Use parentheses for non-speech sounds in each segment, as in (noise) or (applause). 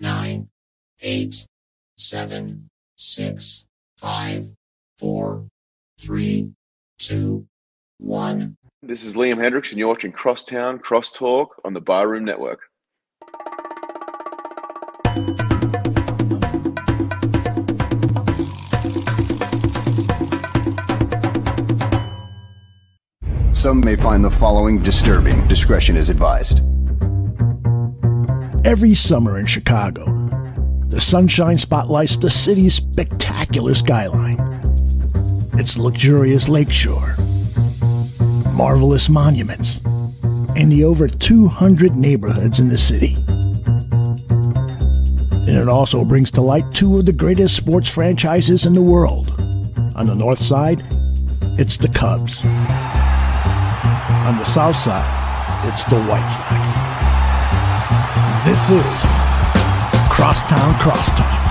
nine, eight, seven, six, five, four, three, two, one. This is Liam Hendriks, and you're watching Crosstown Crosstalk on the Barroom Network. Some may find the following disturbing. Discretion is advised. Every summer in Chicago, the sunshine spotlights the city's spectacular skyline. Its luxurious lakeshore, marvelous monuments, and the over 200 neighborhoods in the city. And it also brings to light two of the greatest sports franchises in the world. On the north side, it's the Cubs. On the south side, it's the White Sox. This is Crosstown Crosstalk.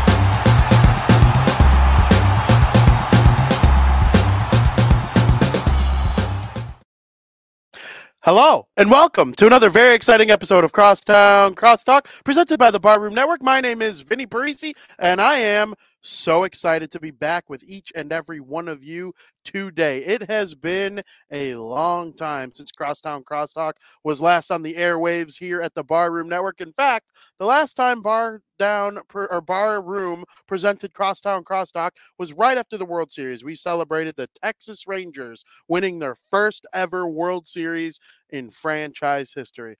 Hello and welcome to another very exciting episode of Crosstown Crosstalk presented by the Barroom Network. My name is Vinnie Parise and I am so excited to be back with each and every one of you today. It has been a long time since Crosstown Crosstalk was last on the airwaves here at the Barroom Network. In fact, the last time Bar Down or Bar Room presented Crosstown Crosstalk was right after the World Series. We celebrated the Texas Rangers winning their first ever World Series in franchise history.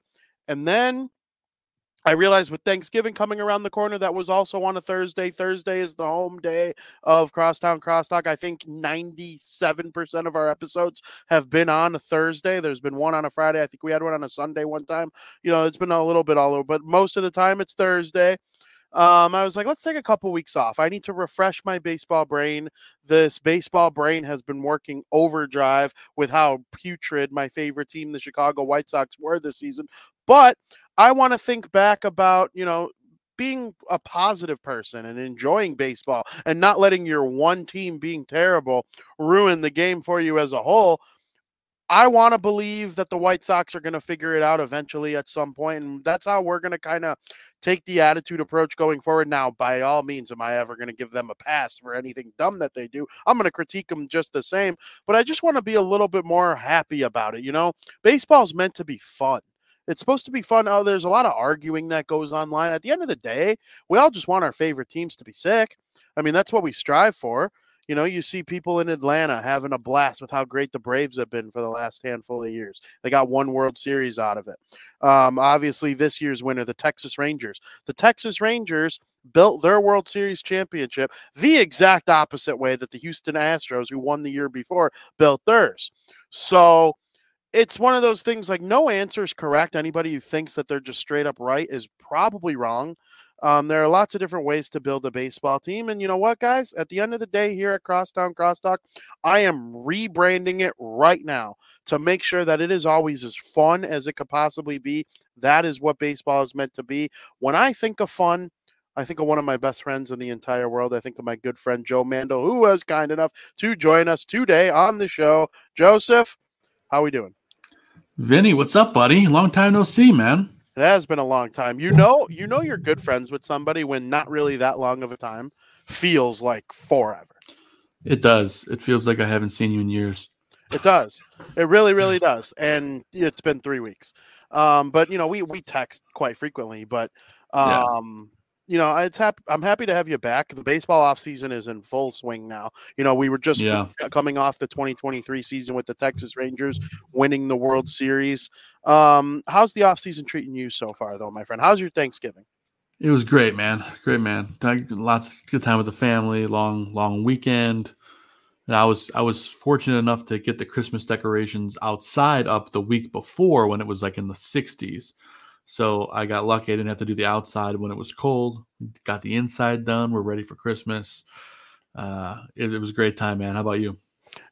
And then I realized with Thanksgiving coming around the corner, that was also on a Thursday. Thursday is the home day of Crosstown Crosstalk. I think 97% of our episodes have been on a Thursday. There's been one on a Friday. I think we had one on a Sunday one time. You know, it's been a little bit all over, but most of the time it's Thursday. Um, I was like, let's take a couple weeks off. I need to refresh my baseball brain. This baseball brain has been working overdrive with how putrid my favorite team, the Chicago White Sox, were this season. But I want to think back about, you know, being a positive person and enjoying baseball and not letting your one team being terrible ruin the game for you as a whole. I want to believe that the White Sox are going to figure it out eventually at some point, and that's how we're going to kind of take the attitude approach going forward. Now, by all means, am I ever going to give them a pass for anything dumb that they do? I'm going to critique them just the same, but I just want to be a little bit more happy about it. You know, baseball's meant to be fun. It's supposed to be fun. Oh, there's a lot of arguing that goes online. At the end of the day, we all just want our favorite teams to be sick. I mean, that's what we strive for. You know, you see people in Atlanta having a blast with how great the Braves have been for the last handful of years. They got one World Series out of it. Um, obviously, this year's winner, the Texas Rangers. The Texas Rangers built their World Series championship the exact opposite way that the Houston Astros, who won the year before, built theirs. So it's one of those things like no answer is correct. Anybody who thinks that they're just straight up right is probably wrong. Um, there are lots of different ways to build a baseball team. And you know what, guys? At the end of the day, here at Crosstown Crosstalk, I am rebranding it right now to make sure that it is always as fun as it could possibly be. That is what baseball is meant to be. When I think of fun, I think of one of my best friends in the entire world. I think of my good friend Joe Mandel, who was kind enough to join us today on the show. Joseph, how are we doing? Vinnie, what's up, buddy? Long time no see, man. It has been a long time. You know, you know you're good friends with somebody when not really that long of a time feels like forever. It does. It feels like I haven't seen you in years. It does. It really, really does. And it's been three weeks. Um, but you know, we we text quite frequently, but um you know, it's happy. I'm happy to have you back. The baseball off season is in full swing now. You know, we were just Yeah. (laughs) coming off the 2023 season with the Texas Rangers winning the World Series. Um, how's the off season treating you so far, though, my friend? How's your Thanksgiving? It was great, man. Great, man. Lots of good time with the family. Long, long weekend. And I was I was fortunate enough to get the Christmas decorations outside up the week before when it was like in the 60s. So I got lucky. I didn't have to do the outside when it was cold. Got the inside done. We're ready for Christmas. Uh, it, it was a great time, man. How about you?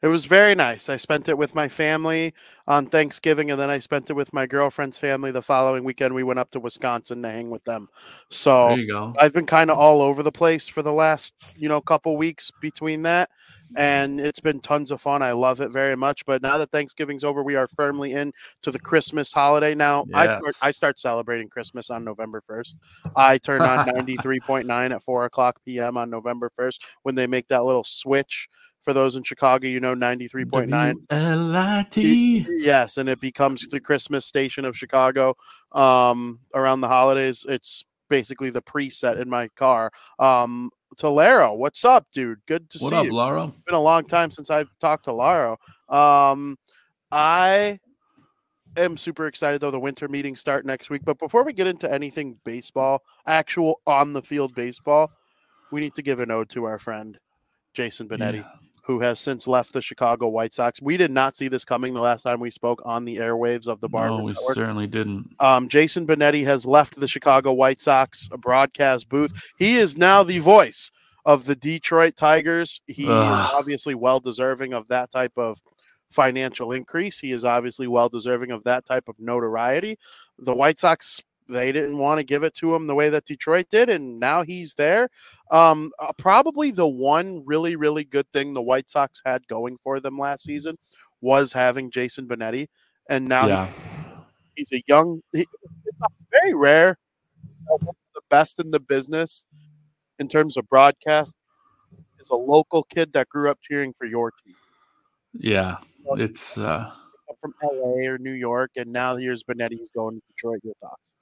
It was very nice. I spent it with my family on Thanksgiving, and then I spent it with my girlfriend's family the following weekend. We went up to Wisconsin to hang with them. So There you go. I've been kind of all over the place for the last, you know, couple weeks between that. And it's been tons of fun. I love it very much. But now that Thanksgiving's over, we are firmly in to the Christmas holiday. Now I start I start celebrating Christmas on November first. I turn on (laughs) ninety three point nine at four o'clock p.m. on November first when they make that little switch. For those in Chicago, you know ninety three point nine. W-L-I-T. Yes, and it becomes the Christmas station of Chicago. Um, around the holidays, it's basically the preset in my car. Um, Tolero, what's up, dude? Good to see you. What up, you. Laura? been a long time since I've talked to Laro. Um, I am super excited though. The winter meetings start next week. But before we get into anything baseball, actual on the field baseball, we need to give an ode to our friend Jason Benetti, Yeah. Who has since left the Chicago White Sox. We did not see this coming the last time we spoke on the airwaves of the Bar. No, we Network. certainly didn't. Um, Jason Benetti has left the Chicago White Sox broadcast booth. He is now the voice of the Detroit Tigers. He Ugh. is obviously well deserving of that type of financial increase. He is obviously well deserving of that type of notoriety. The White Sox they didn't want to give it to him the way that Detroit did, and now he's there. Um, uh, probably the one really, really good thing the White Sox had going for them last season was having Jason Benetti, and now he he's a young he, very rare the best in the business in terms of broadcast is a local kid that grew up cheering for your team Yeah. It's uh from LA or New York and now here's Benetti he's going to Detroit your thoughts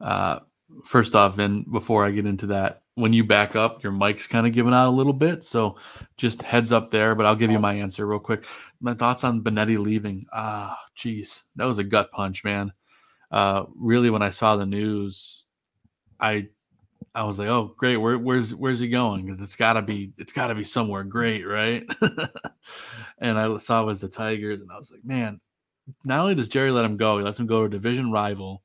uh first off, and before I get into that, when you back up, your mic's kind of giving out a little bit. So just heads up there, but I'll give you my answer real quick. My thoughts on Benetti leaving. Ah, geez, that was a gut punch, man. Uh really when I saw the news, I I was like, oh great, where, where's where's he going? Because it's gotta be it's gotta be somewhere great, right? (laughs) and I saw it was the Tigers, and I was like, man, not only does Jerry let him go, he lets him go to a division rival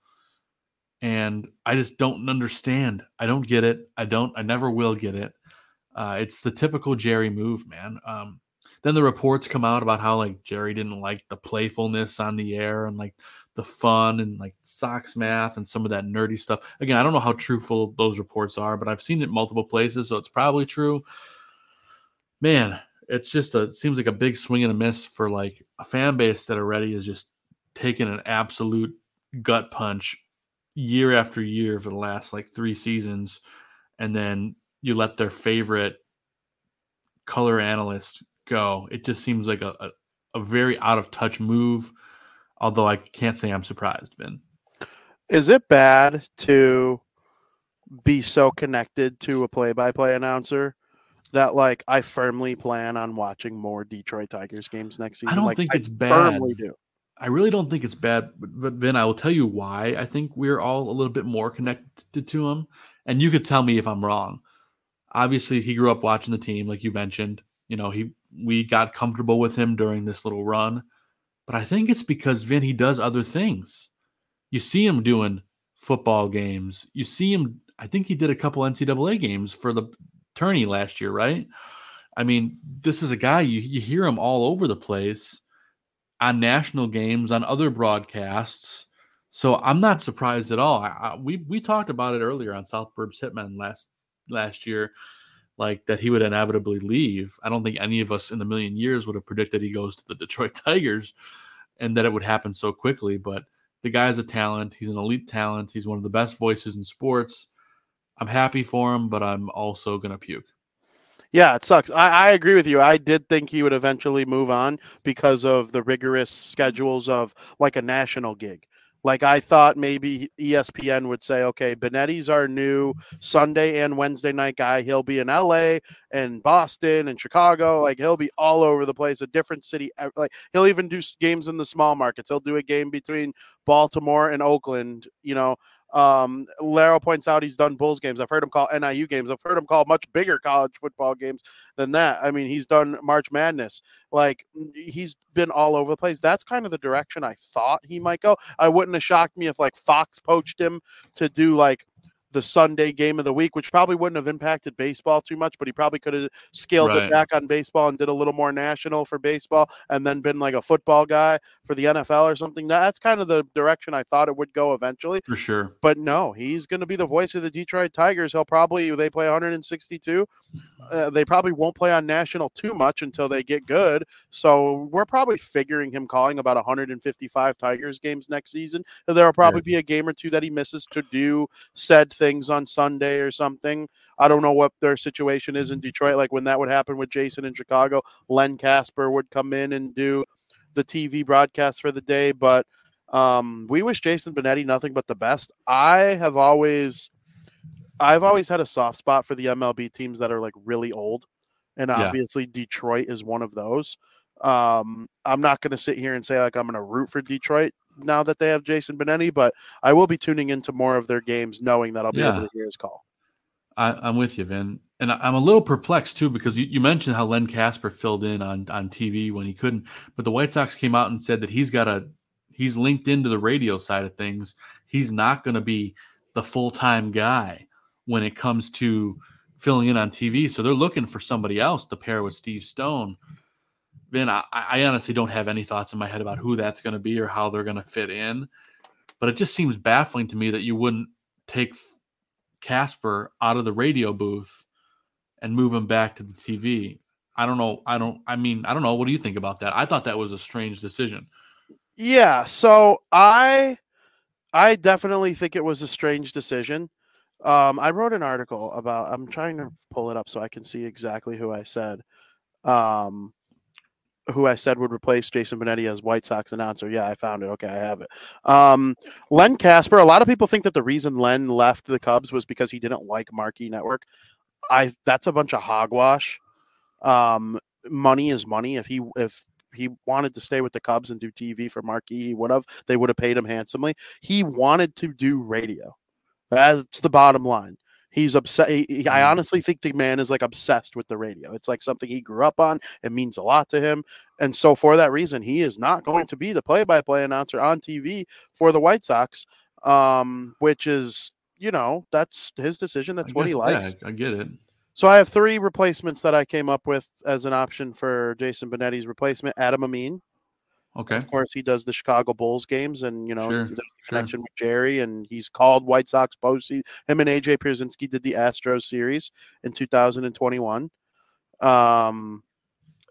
and I just don't understand. I don't get it. I don't. I never will get it. Uh, it's the typical Jerry move, man. Um, then the reports come out about how like Jerry didn't like the playfulness on the air and like the fun and like Sox math and some of that nerdy stuff. Again, I don't know how truthful those reports are, but I've seen it multiple places, so it's probably true. Man, it's just a it seems like a big swing and a miss for like a fan base that already is just taking an absolute gut punch year after year for the last like three seasons, and then you let their favorite color analyst go. It just seems like a, a, a very out of touch move. Although I can't say I'm surprised, Vin. is it bad to be so connected to a play-by-play announcer that like I firmly plan on watching more Detroit Tigers games next season I don't like, think it's bad. firmly do I really don't think it's bad, but, Vin, I will tell you why. I think we're all a little bit more connected to him, and you could tell me if I'm wrong. Obviously, he grew up watching the team, like you mentioned. You know, he we got comfortable with him during this little run, but I think it's because Vin he does other things. You see him doing football games. You see him. I think he did a couple NCAA games for the tourney last year, right? I mean, this is a guy you you hear him all over the place on national games, on other broadcasts. So I'm not surprised at all. I, I, we we talked about it earlier on South Burbs Hitmen last last year, like that he would inevitably leave. I don't think any of us in a million years would have predicted he goes to the (laughs) Detroit Tigers, and that it would happen so quickly. But the guy's a talent. He's an elite talent. He's one of the best voices in sports. I'm happy for him, but I'm also gonna puke. Yeah, it sucks. I, I agree with you. I did think he would eventually move on because of the rigorous schedules of like a national gig. Like I thought maybe ESPN would say, okay, Benetti's our new Sunday and Wednesday night guy. He'll be in LA and Boston and Chicago. Like he'll be all over the place, a different city. Like he'll even do games in the small markets. He'll do a game between Baltimore and Oakland, you know. Um, Laro points out he's done Bulls games. I've heard him call NIU games. I've heard him call much bigger college football games than that. I mean, he's done March Madness. Like he's been all over the place. That's kind of the direction I thought he might go. I wouldn't have shocked me if like Fox poached him to do like the Sunday game of the week, which probably wouldn't have impacted baseball too much, but he probably could have scaled Right. it back on baseball and did a little more national for baseball and then been like a football guy for the NFL or something. That's kind of the direction I thought it would go eventually. For sure. But no, he's going to be the voice of the Detroit Tigers. He'll probably they play 162. Uh, they probably won't play on national too much until they get good. So we're probably figuring him calling about 155 Tigers games next season. There will probably be a game or two that he misses to do said things on Sunday or something. I don't know what their situation is in Detroit. Like when that would happen with Jason in Chicago, Len Kasper would come in and do the TV broadcast for the day. But um, we wish Jason Benetti nothing but the best. I have always I've always had a soft spot for the MLB teams that are like really old, and Yeah. obviously Detroit is one of those. Um, I'm not going to sit here and say like I'm going to root for Detroit now that they have Jason Benetti, but I will be tuning into more of their games, knowing that I'll be able to hear his call. I, I'm with you, Vin, and I- I'm a little perplexed too because you, you mentioned how Len Kasper filled in on on TV when he couldn't, but the White Sox came out and said that he's got a he's linked into the radio side of things. He's not going to be the full time guy when it comes to filling in on TV. So they're looking for somebody else to pair with Steve Stone. Vin, I, I honestly don't have any thoughts in my head about who that's going to be or how they're going to fit in, but it just seems baffling to me that you wouldn't take Kasper out of the radio booth and move him back to the TV. I don't know. I don't. I mean, I don't know. What do you think about that? I thought that was a strange decision. Yeah, so I I definitely think it was a strange decision. Um, I wrote an article about. I'm trying to pull it up so I can see exactly who I said. Um, who I said would replace Jason Benetti as White Sox announcer. Yeah, I found it. Okay, I have it. Um, Len Kasper. A lot of people think that the reason Len left the Cubs was because he didn't like Marquee Network. I that's a bunch of hogwash. Um, money is money. If he if he wanted to stay with the Cubs and do TV for Marquee, he would have. They would have paid him handsomely. He wanted to do radio. That's the bottom line. He's upset. He, he- I Mhm. honestly think the man is like obsessed with the radio. It's like something he grew up on. It means a lot to him. And so, for that reason, he is not going to be the play by play announcer on TV for the White Sox, um, which is, you know, that's his decision. That's I what he likes. Yeah, I get it. So I have three replacements that I came up with as an option for Jason Benetti's replacement. Adam Amin, Okay. of course, he does the Chicago Bulls games, and you know Sure, a sure. connection with Jerry, and he's called White Sox postseason. Him and AJ Pierzynski did the Astros series in 2021. Um,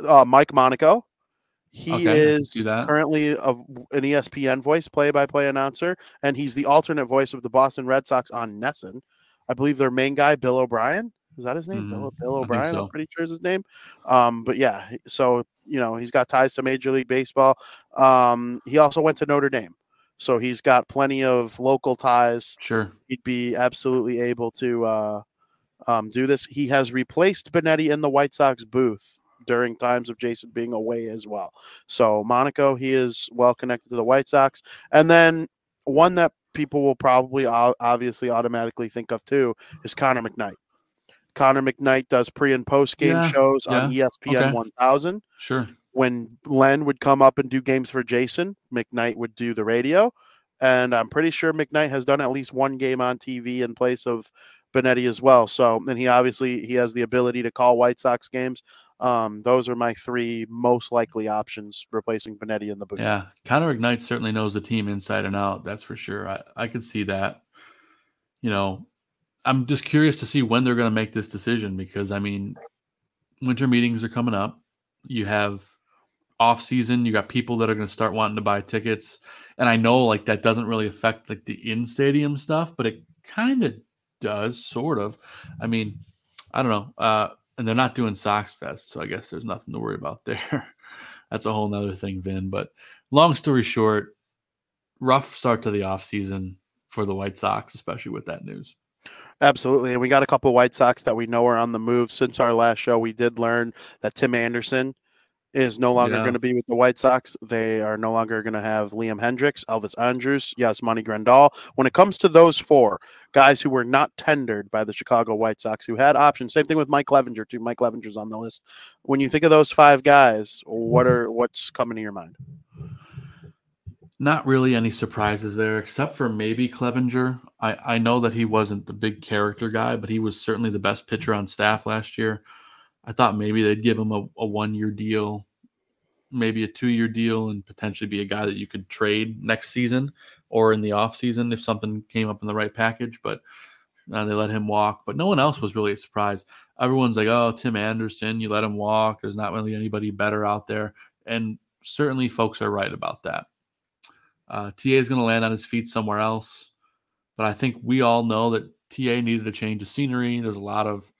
uh, Mike Monaco, he Okay, is currently a, an ESPN voice, play-by-play announcer, and he's the alternate voice of the Boston Red Sox on NESN. I believe their main guy, Bill O'Brien. Is that his name? Bill, Mhm, Bill I O'Brien. so. I'm pretty sure is his name. Um, but yeah, so you know he's got ties to Major League Baseball. Um, he also went to Notre Dame, so he's got plenty of local ties. Sure. He'd be absolutely able to uh, um, do this. He has replaced Benetti in the White Sox booth during times of Jason being away as well. So Monaco, he is well connected to the White Sox, and then one that people will probably obviously automatically think of too is Connor McKnight. Connor McKnight does pre and post game Yeah, shows on E ESPN okay. 1000 Sure. when Len would come up and do games for Jason, McKnight would do the radio. And I'm pretty sure McKnight has done at least one game on TV in place of Benetti as well. So, and he obviously he has the ability to call White Sox games. Um, those are my three most likely options replacing Benetti in the booth. Yeah. Connor McKnight certainly knows the team inside and out. That's for sure. I, I could see that. You know, I'm just curious to see when they're going to make this decision because, I mean, winter meetings are coming up. You have off season, you got people that are going to start wanting to buy tickets. And I know like that doesn't really affect like the in stadium stuff, but it kind of does, sort of. I mean, I don't know. Uh, and they're not doing Sox Fest, so I guess there's nothing to worry about (laughs) there. That's a whole nother thing, Vin. But long story short, rough start to the off season for the White Sox, especially with that news. Absolutely. And we got a couple White Sox that we know are on the move. Since our last show, we did learn that Tim Anderson is no longer Yeah. going to be with the White Sox. They are no longer going to have Liam Hendriks, Elvis Andrus, Yasmani Grandal. When it comes to those four guys who were not tendered by the Chicago White Sox, who had options, same thing with Mike Clevinger, too. Mike Clevinger's on the list. When you think of those five guys, what mm-hmm. are what's coming to your mind? Not really any surprises there, except for maybe Clevinger. I, I know that he wasn't the big character guy, but he was certainly the best pitcher on staff last year. I thought maybe they'd give him a, a one year deal, maybe a two year deal, and potentially be a guy that you could trade next season or in the off season if something came up in the right package. But Uh, they let him walk, but no one else was really a surprise. Everyone's like, "Oh, Tim Anderson, you let him walk. There's not really anybody better out there." And certainly, folks are right about that. Uh, TA is going to land on his feet somewhere else, but I think we all know that TA needed a change of scenery. There's a lot of,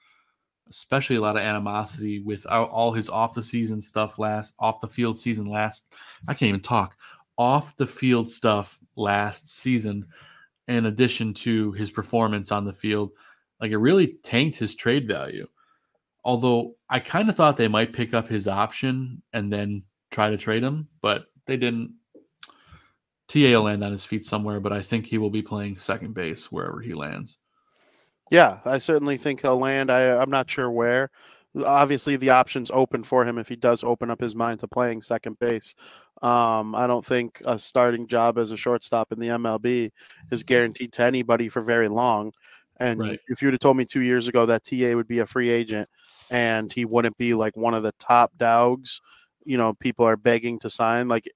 especially a lot of animosity with all his off the season stuff last, off the field season last. I can't even talk. Off the field stuff last season in addition to his performance on the field. Like it really tanked his trade value. Although I kind of thought they might pick up his option and then try to trade him, but they didn't. TA will land on his feet somewhere, but I think he will be playing second base wherever he lands. Yeah, I certainly think he'll land. I, I'm not sure where. Obviously, the option's open for him if he does open up his mind to playing second base. Um, I don't think a starting job as a shortstop in the MLB is guaranteed to anybody for very long. And Right. if you'd have told me two years ago that TA would be a free agent and he wouldn't be like one of the top dogs, you know, people are begging to sign. Like,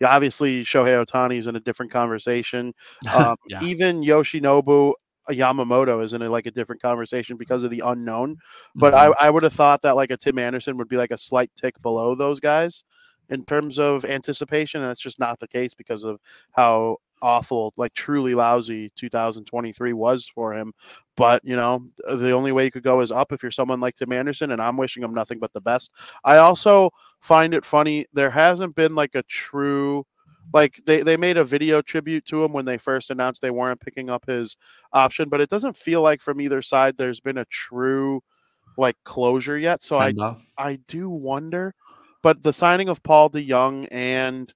yeah, obviously, Shohei is in a different conversation. Um, (laughs) yeah. Even Yoshinobu Yamamoto is in a, like a different conversation because of the unknown. But Mhm. I, I would have thought that like a Tim Anderson would be like a slight tick below those guys in terms of anticipation. And that's just not the case because of how awful, like truly lousy 2023 was for him. But, you know, the only way you could go is up if you're someone like Tim Anderson. And I'm wishing him nothing but the best. I also find it funny. There hasn't been like a true. Like they, they made a video tribute to him when they first announced they weren't picking up his option, but it doesn't feel like from either side there's been a true like closure yet. So I off. I do wonder, but the signing of Paul DeJong and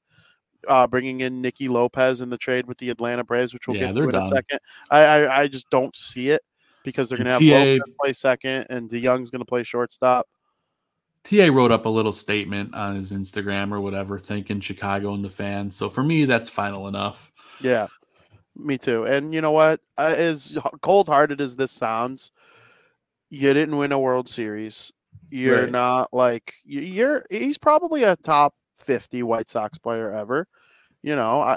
uh, bringing in Nicky Lopez in the trade with the Atlanta Braves, which we'll Yeah, get to in a second, I, I I just don't see it because they're going to have TA Lopez play second and DeJong's going to play shortstop. TA wrote up a little statement on his Instagram or whatever, thanking Chicago and the fans. So for me, that's final enough. Yeah, me too. And you know what? Uh, as cold hearted as this sounds, you didn't win a World Series. You're Right. not like you're. He's probably a top fifty White Sox player ever. You know, I,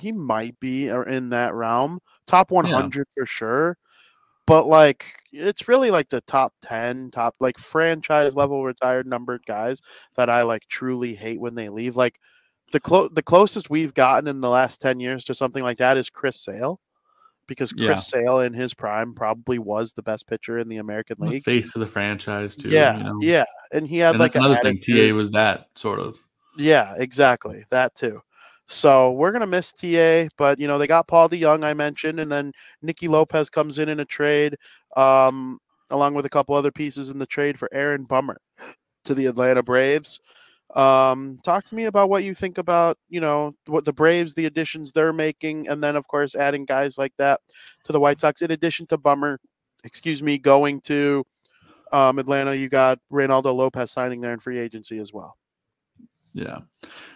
he- might be in that realm, top one hundred for sure. But like, it's really like the top ten, top like franchise level retired numbered guys that I like truly hate when they leave. Like the clo- the closest we've gotten in the last 10 years to something like that is Chris Sale because Chris Yeah. Sale in his prime probably was the best pitcher in the American The League. face of the franchise too. yeah, you know? yeah, and he had And like another thing. TA was that sort of. Yeah, exactly. That too. So we're gonna miss TA, but you know they got Paul DeJong I mentioned, and then Nicky Lopez comes in in a trade, um, along with a couple other pieces in the trade for Aaron Bummer to the Atlanta Braves. Um, talk to me about what you think about you know what the Braves, the additions they're making, and then of course adding guys like that to the White Sox. In addition to Bummer, excuse me, going to um, Atlanta, you got Reynaldo Lopez signing there in free agency as well. Yeah.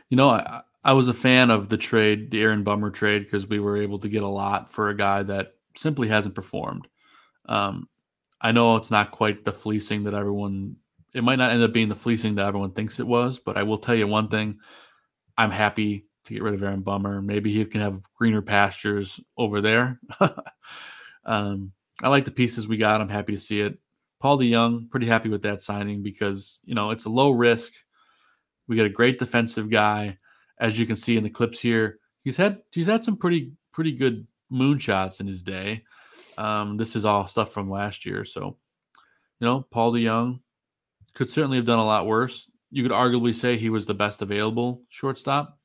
You know, I, I was a fan of the trade, the Aaron Bummer trade, because we were able to get a lot for a guy that simply hasn't performed. Um, I know it's not quite the fleecing that everyone, it might not end up being the fleecing that everyone thinks it was, but I will tell you one thing. I'm happy to get rid of Aaron Bummer. Maybe he can have greener pastures over there. (laughs) um, I like the pieces we got. I'm happy to see it. Paul DeJong, pretty happy with that signing because, you know, it's a low risk. We got a great defensive guy, as you can see in the clips here. He's had he's had some pretty pretty good moonshots in his day. Um, this is all stuff from last year, so you know Paul DeJong could certainly have done a lot worse. You could arguably say he was the best available shortstop,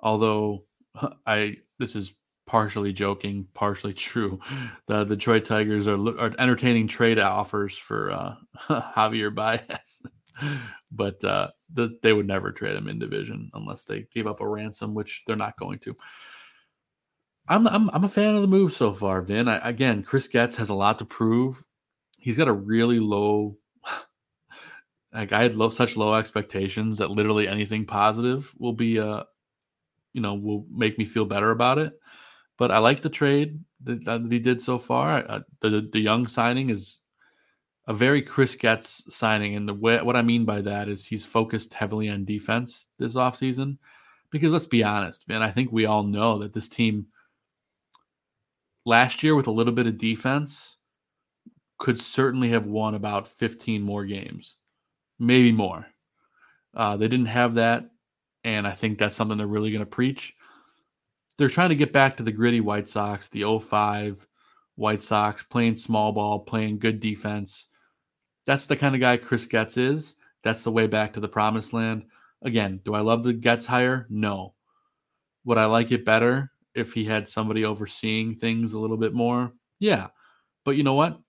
although (laughs) I this is partially joking, partially (laughs) true. The Detroit Tigers are, are entertaining trade offers for uh, (laughs) Javier Baez, (laughs) but uh, th- they would never trade him in division unless they gave up a ransom, which they're not going to. I'm I'm, I'm a fan of the move so far, Vin. I, again, Chris Getz has a lot to prove. He's got a really low. (sighs) Like I had low, such low expectations that literally anything positive will be, uh, you know, will make me feel better about it but I like the trade that, that he did so far. Uh, the DeJong signing is a very Chris Getz signing, and the way, what I mean by that is he's focused heavily on defense this offseason. Because let's be honest, man, I think we all know that this team last year with a little bit of defense could certainly have won about 15 more games, maybe more. Uh, they didn't have that, and I think that's something they're really going to preach. They're trying to get back to the gritty White Sox, the 05 White Sox, playing small ball, playing good defense. That's the kind of guy Chris Getz is. That's the way back to the promised land. Again, do I love the Getz hire? No. Would I like it better if he had somebody overseeing things a little bit more? Yeah. But you know what?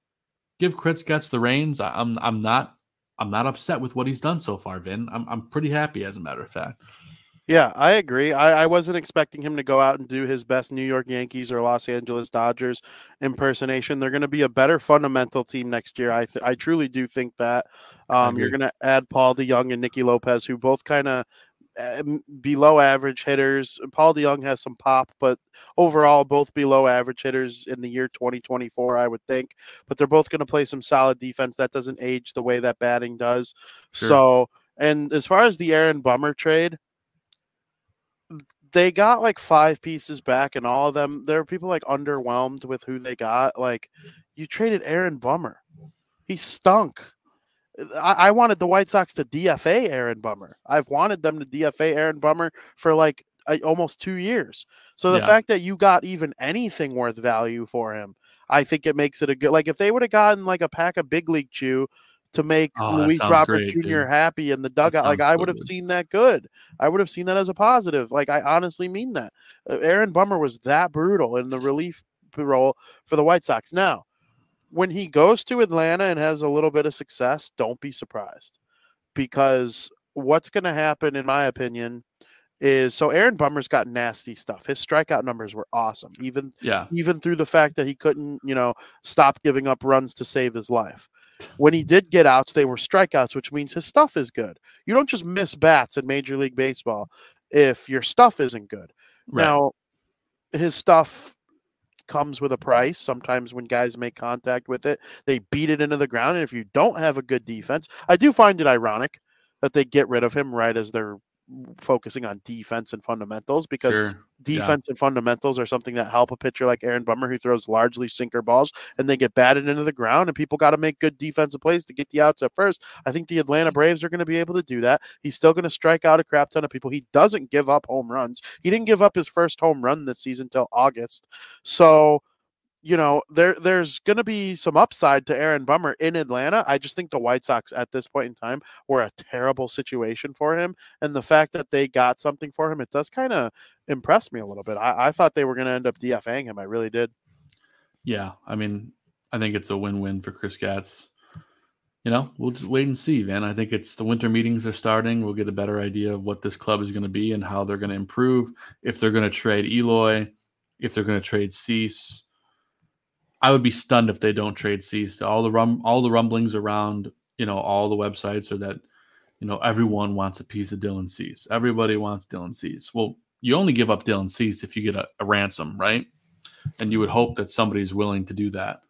Give Chris Getz the reins. I'm I'm not I'm not upset with what he's done so far, Vin. I'm I'm pretty happy as a matter of fact. Yeah, I agree. I, I wasn't expecting him to go out and do his best New York Yankees or Los Angeles Dodgers impersonation. They're going to be a better fundamental team next year. I th- I truly do think that. Um, you're going to add Paul DeJong and Nicky Lopez, who both kind of uh, below average hitters. Paul DeJong has some pop, but overall, both below average hitters in the year 2024, I would think. But they're both going to play some solid defense. That doesn't age the way that batting does. Sure. So, and as far as the Aaron Bummer trade, they got like five pieces back, and all of them, there are people like underwhelmed with who they got. Like, you traded Aaron Bummer, he stunk. Uh, I, I wanted the White Sox to DFA Aaron Bummer. I've wanted them to DFA Aaron Bummer for like almost two years. So the yeah. fact that you got even anything worth value for him, I think it makes it a good. Like if they would have gotten like a pack of big league chew to make oh, Luis Robert great, Jr. Dude. happy in the dugout. Like I would have seen that good. I would have seen that as a positive. Like I honestly mean that. Uh, Aaron Bummer was that brutal in the relief role for the White Sox. Now, when he goes to Atlanta and has a little bit of success, don't be surprised because what's going to happen, in my opinion, is so Aaron Bummer's got nasty stuff. His strikeout numbers were awesome, even yeah, even through the fact that he couldn't, you know, stop giving up runs to save his life. When he did get outs, they were strikeouts, which means his stuff is good. You don't just miss bats in Major League Baseball if your stuff isn't good. Right. Now, his stuff comes with a price. Sometimes when guys make contact with it, they beat it into the ground. And if you don't have a good defense, I do find it ironic that they get rid of him right as they're focusing on defense and fundamentals because sure. defense yeah. and fundamentals are something that help a pitcher like Aaron Bummer who throws largely sinker balls and they get batted into the ground and people got to make good defensive plays to get the outs at first. I think the Atlanta Braves are going to be able to do that. He's still going to strike out a crap ton of people. He doesn't give up home runs. He didn't give up his first home run this season until August. So you know, there there's going to be some upside to Aaron Bummer in Atlanta. I just think the White Sox at this point in time were a terrible situation for him, and the fact that they got something for him, it does kind of impress me a little bit. I, I thought they were going to end up DFAing him. I really did. Yeah, I mean, I think it's a win-win for Chris Getz. You know, we'll just wait and see, man. I think it's the winter meetings are starting. We'll get a better idea of what this club is going to be and how they're going to improve. If they're going to trade Eloy, if they're going to trade Cease I would be stunned if they don't trade Cease. All the rum, all the rumblings around, you know, all the websites are that, you know, everyone wants a piece of Dylan Cease. Everybody wants Dylan Cease. Well, you only give up Dylan Cease if you get a, a ransom, right? And you would hope that somebody's willing to do that.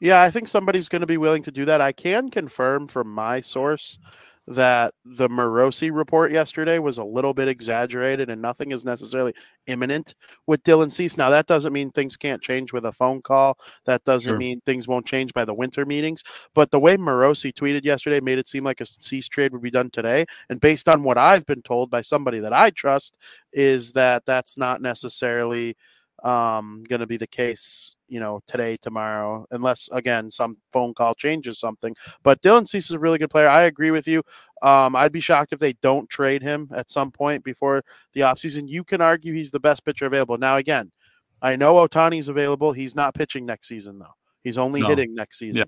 Yeah, I think somebody's going to be willing to do that. I can confirm from my source that the Morosi report yesterday was a little bit exaggerated and nothing is necessarily imminent with Dylan Cease. Now, that doesn't mean things can't change with a phone call. That doesn't sure. mean things won't change by the winter meetings. But the way Morosi tweeted yesterday made it seem like a Cease trade would be done today. And based on what I've been told by somebody that I trust, is that that's not necessarily um, going to be the case, you know, today, tomorrow, unless again some phone call changes something. But Dylan Cease is a really good player. I agree with you. Um, I'd be shocked if they don't trade him at some point before the offseason. You can argue he's the best pitcher available. Now, again, I know Ohtani's available. He's not pitching next season though. He's only no. hitting next season. Yeah.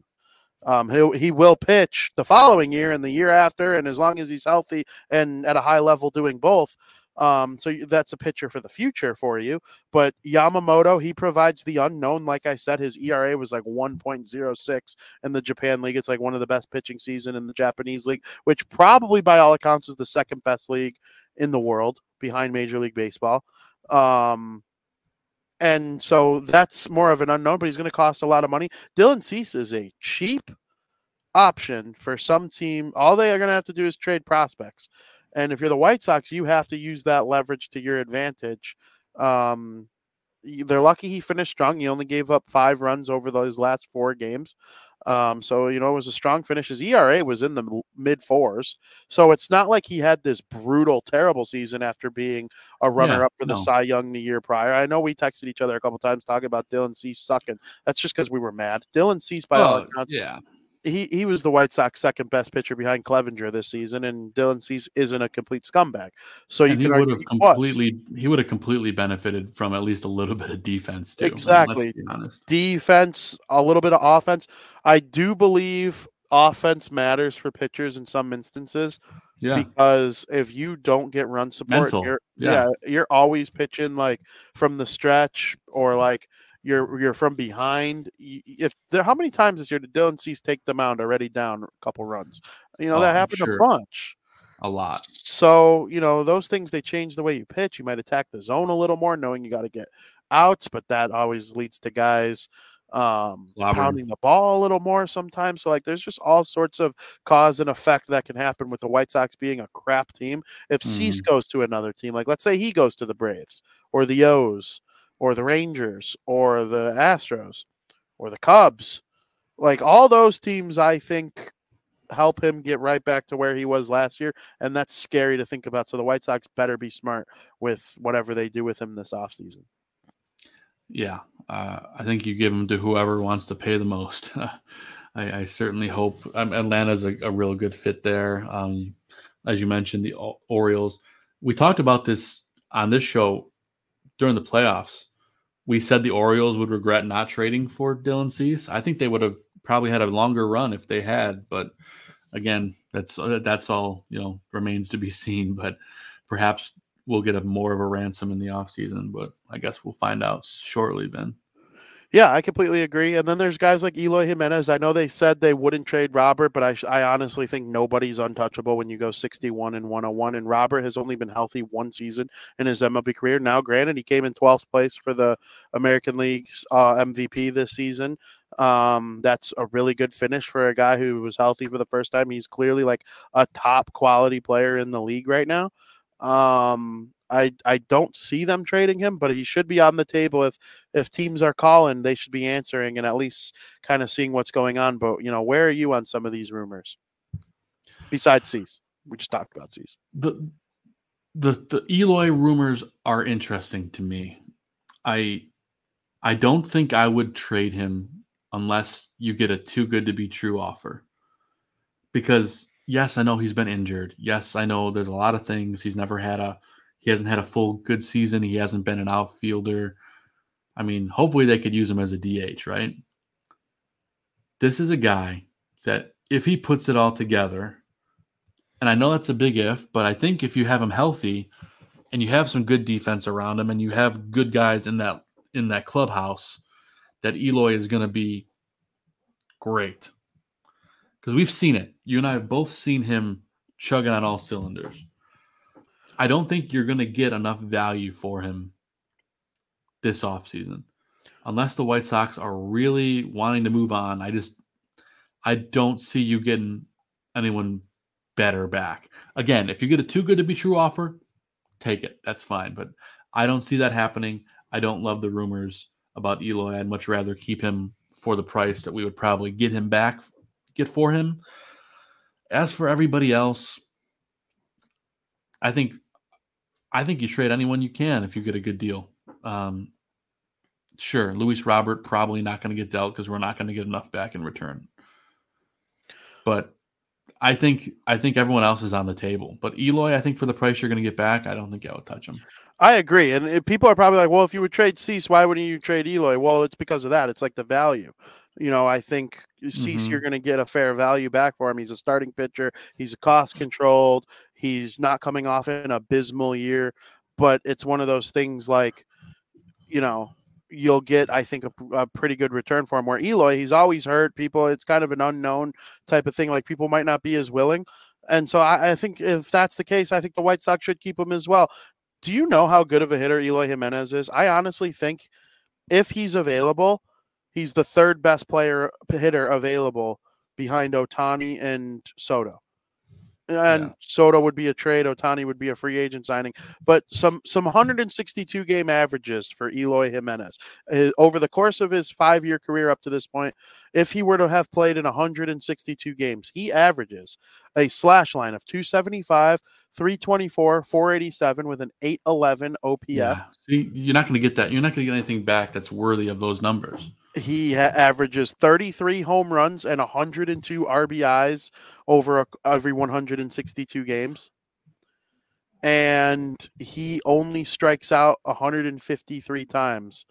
Um, he he will pitch the following year and the year after, and as long as he's healthy and at a high level doing both, um, so that's a pitcher for the future for you. But Yamamoto, he provides the unknown. Like I said, his ERA was like 1.06 in the Japan League. It's like one of the best pitching season in the Japanese League, which probably by all accounts is the second best league in the world behind Major League Baseball. Um, and so that's more of an unknown, but he's going to cost a lot of money. Dylan Cease is a cheap option for some team. All they are going to have to do is trade prospects. And if you're the White Sox, you have to use that leverage to your advantage. Um, they're lucky he finished strong. He only gave up five runs over those last four games. Um, so you know it was a strong finish. His ERA was in the mid fours, so it's not like he had this brutal, terrible season after being a runner up for the no. Cy Young the year prior. I know we texted each other a couple times talking about Dylan Cease sucking. That's just because we were mad. Dylan Cease, by all Oh, accounts, yeah. He he was the White Sox second best pitcher behind Clevinger this season, and Dylan Cease isn't a complete scumbag. So you and he can would have completely he would have completely benefited from at least a little bit of defense too. I mean, let's Exactly. be honest. defense, a little bit of offense. I do believe offense matters for pitchers in some instances Yeah. because if you don't get run support, Mental, you're yeah. yeah. you're always pitching like from the stretch or like you're you're from behind. If there, how many times this year did Dylan Cease take the mound already down a couple runs? You know Oh, that happened sure. a bunch. a lot. So, you know, those things they change the way you pitch. You might attack the zone a little more, knowing you got to get outs, but that always leads to guys um pounding the ball a little more sometimes. So like there's just all sorts of cause and effect that can happen with the White Sox being a crap team. If Cease Mm-hmm. goes to another team, like let's say he goes to the Braves or the O's or the Rangers or the Astros or the Cubs, like all those teams I think help him get right back to where he was last year. And that's scary to think about. So the White Sox better be smart with whatever they do with him this offseason. Yeah, uh, I think you give them to whoever wants to pay the most. (laughs) I, I certainly hope um, Atlanta's a, a real good fit there. Um, as you mentioned, the O- Orioles. We talked about this on this show during the playoffs. We said the Orioles would regret not trading for Dylan Cease. I think they would have probably had a longer run if they had, but again, that's that's all you know remains to be (laughs) seen. But perhaps we'll get a more of a ransom in the offseason, but I guess we'll find out shortly, Ben. Yeah, I completely agree. And then there's guys like Eloy Jimenez. I know they said they wouldn't trade Robert, but I, I honestly think nobody's untouchable when you go 61 and 101. And Robert has only been healthy one season in his MLB career. Now, granted, he came in 12th place for the American League's uh, MVP this season. Um, that's a really good finish for a guy who was healthy for the first time. He's clearly like a top quality player in the league right now. Um, I I don't see them trading him, but he should be on the table if if teams are calling, they should be answering and at least kind of seeing what's going on. But you know, where are you on some of these rumors? Besides Cease, we just talked about Cease. the the the Eloy rumors are interesting to me. I I don't think I would trade him unless you get a too good to be true offer. Because yes, I know he's been injured. Yes, I know there's a lot of things. He's never had a he hasn't had a full good season. He hasn't been an outfielder. I mean, hopefully they could use him as a DH, right? This is a guy that if he puts it all together, and I know that's a big if, but I think if you have him healthy and you have some good defense around him and you have good guys in that in that clubhouse, that Eloy is going to be great. Because we've seen it. You and I have both seen him chugging on all cylinders. I don't think you're going to get enough value for him this offseason. Unless the White Sox are really wanting to move on, I just I don't see you getting anyone better back. Again, if you get a too good to be true offer, take it. That's fine. But I don't see that happening. I don't love the rumors about Eloy. I'd much rather keep him for the price that we would probably get him back, get for him. As for everybody else, I think I think you trade anyone you can if you get a good deal. Um, sure, Luis Robert probably not going to get dealt because we're not going to get enough back in return. But I think I think everyone else is on the table. But Eloy, I think for the price you're going to get back, I don't think I would touch him. I agree. And if people are probably like, well, if you would trade Cease, why wouldn't you trade Eloy? Well, it's because of that. It's like the value. You know, I think Cease, Mhm. you're going to get a fair value back for him. He's a starting pitcher. He's a cost controlled. He's not coming off an abysmal year, but it's one of those things like, you know, you'll get, I think, a, a pretty good return for him. Where Eloy, he's always hurt people. It's kind of an unknown type of thing. Like people might not be as willing. And so I, I think if that's the case, I think the White Sox should keep him as well. Do you know how good of a hitter Eloy Jimenez is? I honestly think if he's available, he's the third best player hitter available behind Ohtani and Soto. and Yeah. Soto would be a trade. Ohtani would be a free agent signing. But some some 162 game averages for Eloy Jimenez over the course of his five year career up to this point. If he were to have played in 162 games, he averages a slash line of 275, 324, 487 with an 811 OPS. Yeah. See, you're not going to get that. You're not going to get anything back that's worthy of those numbers. He ha- averages 33 home runs and 102 RBIs over a, every 162 games. And he only strikes out 153 times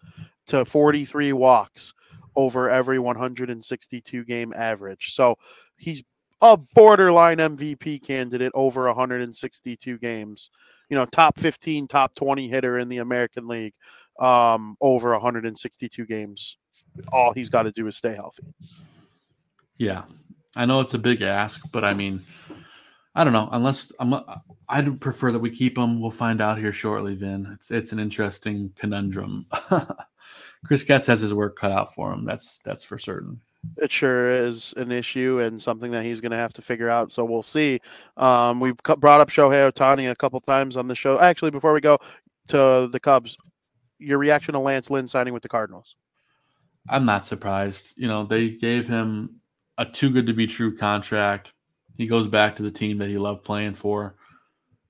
to 43 walks over every 162 game average. So he's a borderline MVP candidate over 162 games. You know, top 15, top 20 hitter in the American League um, over 162 games all he's got to do is stay healthy. Yeah, I know it's a big ask, but I mean, I don't know. Unless I'm, I'd prefer that we keep him. We'll find out here shortly. Vin, it's it's an interesting conundrum. (laughs) Chris Getz has his work cut out for him. That's that's for certain. It sure is an issue and something that he's going to have to figure out. So we'll see. Um, we've brought up Shohei Ohtani a couple times on the show. Actually, before we go to the Cubs, your reaction to Lance Lynn signing with the Cardinals? I'm not surprised. You know, they gave him a too good to be true contract. He goes back to the team that he loved playing for.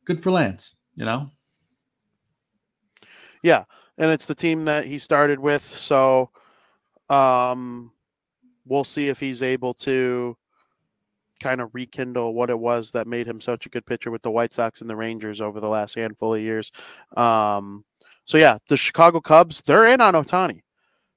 Good for Lance, you know? Yeah, and it's the team that he started with, so um we'll see if he's able to kind of rekindle what it was that made him such a good pitcher with the White Sox and the Rangers over the last handful of years. Um so yeah, the Chicago Cubs, they're in on Ohtani.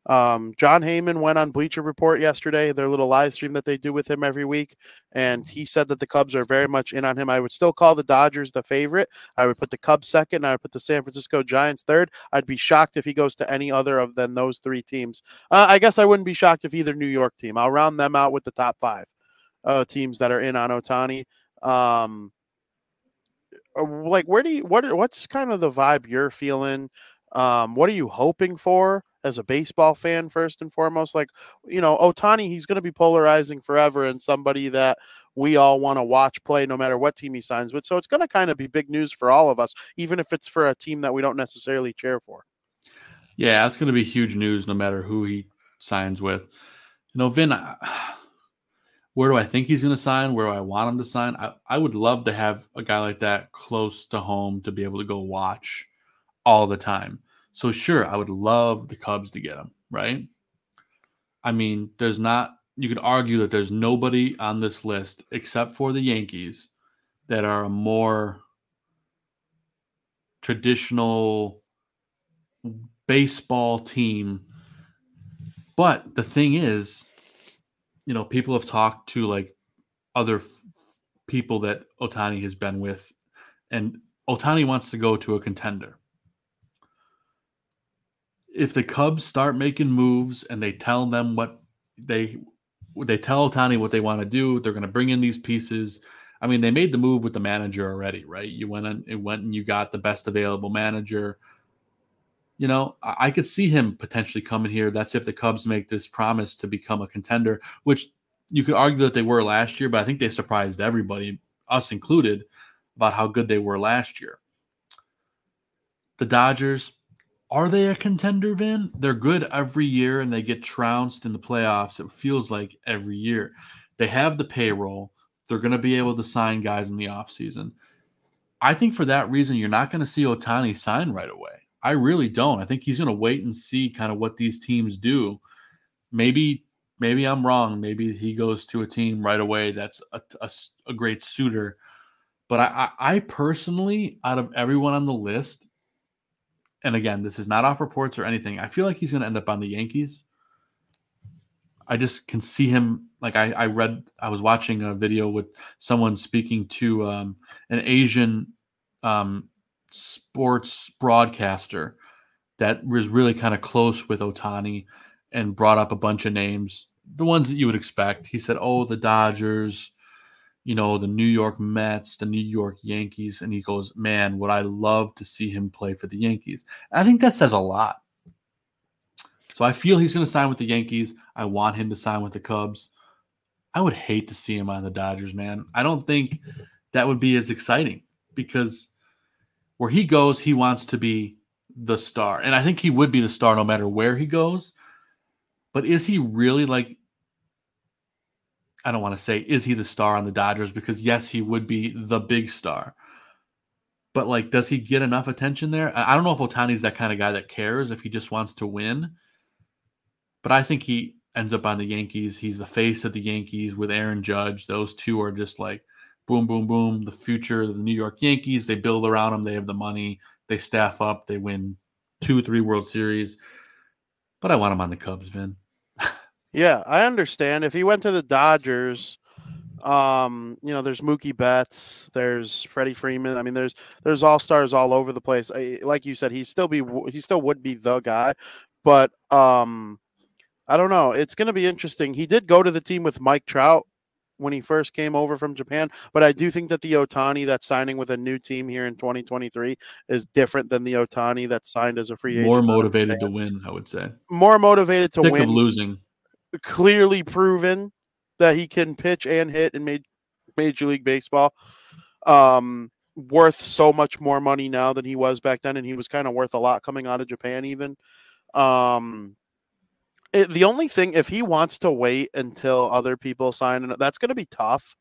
Um, Jon Heyman went on Bleacher Report yesterday, their little live stream that they do with him every week, and he said that the Cubs are very much in on him. I would still call the Dodgers the favorite. I would put the Cubs second, I would put the San Francisco Giants third. I'd be shocked if he goes to any other of than those three teams. Uh, I guess I wouldn't be shocked if either New York team. I'll round them out with the top five uh, teams that are in on Ohtani. Um, uh, like, where do you what? What's kind of the vibe you're feeling? Um, what are you hoping for as a baseball fan, first and foremost? Like, you know, Ohtani, he's going to be polarizing forever and somebody that we all want to watch play no matter what team he signs with. So it's going to kind of be big news for all of us, even if it's for a team that we don't necessarily cheer for. Yeah, it's going to be huge news no matter who he signs with. You know, Vin, I- (sighs) where do I think he's going to sign? Where do I want him to sign? I, I would love to have a guy like that close to home to be able to go watch all the time. So, sure, I would love the Cubs to get him, right? I mean, there's not, you could argue that there's nobody on this list except for the Yankees that are a more traditional baseball team. But the thing is, you know, people have talked to like other f- people that Ohtani has been with, and Ohtani wants to go to a contender. If the Cubs start making moves and they tell them what they they tell Ohtani what they want to do, they're going to bring in these pieces. I mean, they made the move with the manager already, right? You went and went and you got the best available manager you know, I, I could see him potentially coming here. That's if the Cubs make this promise to become a contender, which you could argue that they were last year, but I think they surprised everybody, us included, about how good they were last year. The Dodgers, are they a contender, Vin? They're good every year and they get trounced in the playoffs. It feels like every year. They have the payroll. They're going to be able to sign guys in the offseason. I think for that reason, you're not going to see Ohtani sign right away. I really don't. I think he's going to wait and see kind of what these teams do. Maybe, maybe I'm wrong. Maybe he goes to a team right away that's a, a, a great suitor. But I, I, I personally, out of everyone on the list, and again, this is not off reports or anything. I feel like he's going to end up on the Yankees. I just can see him. Like I, I read, I was watching a video with someone speaking to um, an Asian um, sports broadcaster that was really kind of close with Ohtani and brought up a bunch of names, the ones that you would expect. He said, "Oh, the Dodgers." You know, the New York Mets, the New York Yankees, and he goes, Man, would I love to see him play for the Yankees? And I think that says a lot. So I feel he's going to sign with the Yankees. I want him to sign with the Cubs. I would hate to see him on the Dodgers, man. I don't think that would be as exciting because where he goes, he wants to be the star. And I think he would be the star no matter where he goes. But is he really like I don't want to say is he the star on the Dodgers because yes, he would be the big star. But like, does he get enough attention there? I don't know if Ohtani's that kind of guy that cares if he just wants to win. But I think he ends up on the Yankees. He's the face of the Yankees with Aaron Judge. Those two are just like boom, boom, boom. The future of the New York Yankees. They build around him. They have the money. They staff up. They win two, three World Series. But I want him on the Cubs, Vin. Yeah, I understand. If he went to the Dodgers, um, you know, there's Mookie Betts, there's Freddie Freeman. I mean, there's there's all stars all over the place. I, like you said, he still be he still would be the guy, but um, I don't know. It's going to be interesting. He did go to the team with Mike Trout when he first came over from Japan, but I do think that the Ohtani that's signing with a new team here in 2023 is different than the Ohtani that signed as a free agent. More motivated to win, I would say. More motivated to Sick win. of losing. Clearly proven that he can pitch and hit in Major, Major League Baseball. Um, worth so much more money now than he was back then, and he was kind of worth a lot coming out of Japan, even. Um, it, the only thing, if he wants to wait until other people sign, that's going to be tough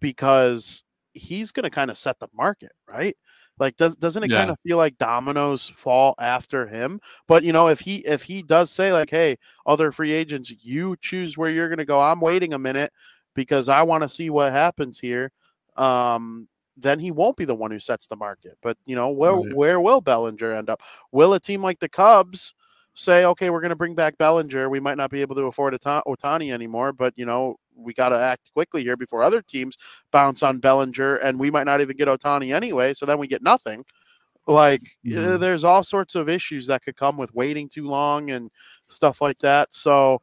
because he's going to kind of set the market, right? Like, does doesn't it Yeah. kind of feel like dominoes fall after him? But you know, if he if he does say like, "Hey, other free agents, you choose where you're going to go," I'm waiting a minute because I want to see what happens here. Um, then he won't be the one who sets the market. But you know, where Right. where will Bellinger end up? Will a team like the Cubs say, okay, we're going to bring back Bellinger. We might not be able to afford Ohtani anymore, but you know, we got to act quickly here before other teams bounce on Bellinger, and we might not even get Ohtani anyway. So then we get nothing. Like, uh, Mhm. there's all sorts of issues that could come with waiting too long and stuff like that. So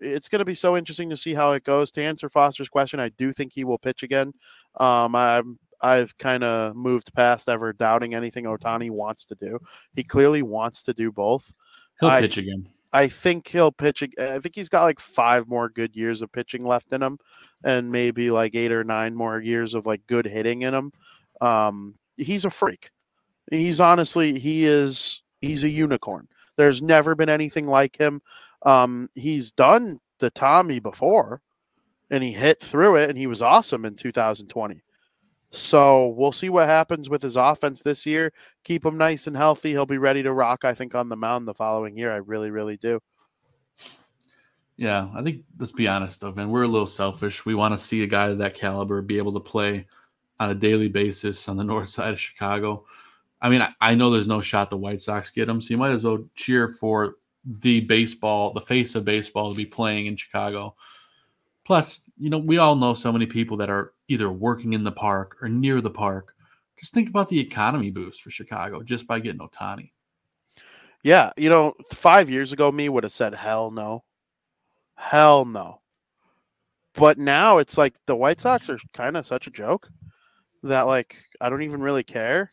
it's going to be so interesting to see how it goes. To answer Foster's question, I do think he will pitch again. Um, I'm I've kind of moved past ever doubting anything Ohtani wants to do. He clearly wants to do both. He'll I- pitch again. I think he'll pitch. I think he's got like five more good years of pitching left in him, and maybe like eight or nine more years of like good hitting in him. Um, he's a freak. He's honestly he is he's a unicorn. There's never been anything like him. Um, he's done the Tommy before, and he hit through it, and he was awesome in 2020. So we'll see what happens with his offense this year. Keep him nice and healthy. He'll be ready to rock, I think, on the mound the following year. I really, really do. Yeah, I think let's be honest though, man. We're a little selfish. We want to see a guy of that caliber be able to play on a daily basis on the (laughs) north side of Chicago. I mean, I, I know there's no shot the White Sox get him, so you might as well cheer for the baseball, the face of baseball to be playing in Chicago. Plus, you know, we all know so many people that are either working in the park or near the park. Just think about the economy boost for Chicago just by getting Ohtani. Yeah, you know, five years ago, me would have said hell no, hell no. But now it's like the White Sox are kind of such a joke that like I don't even really care.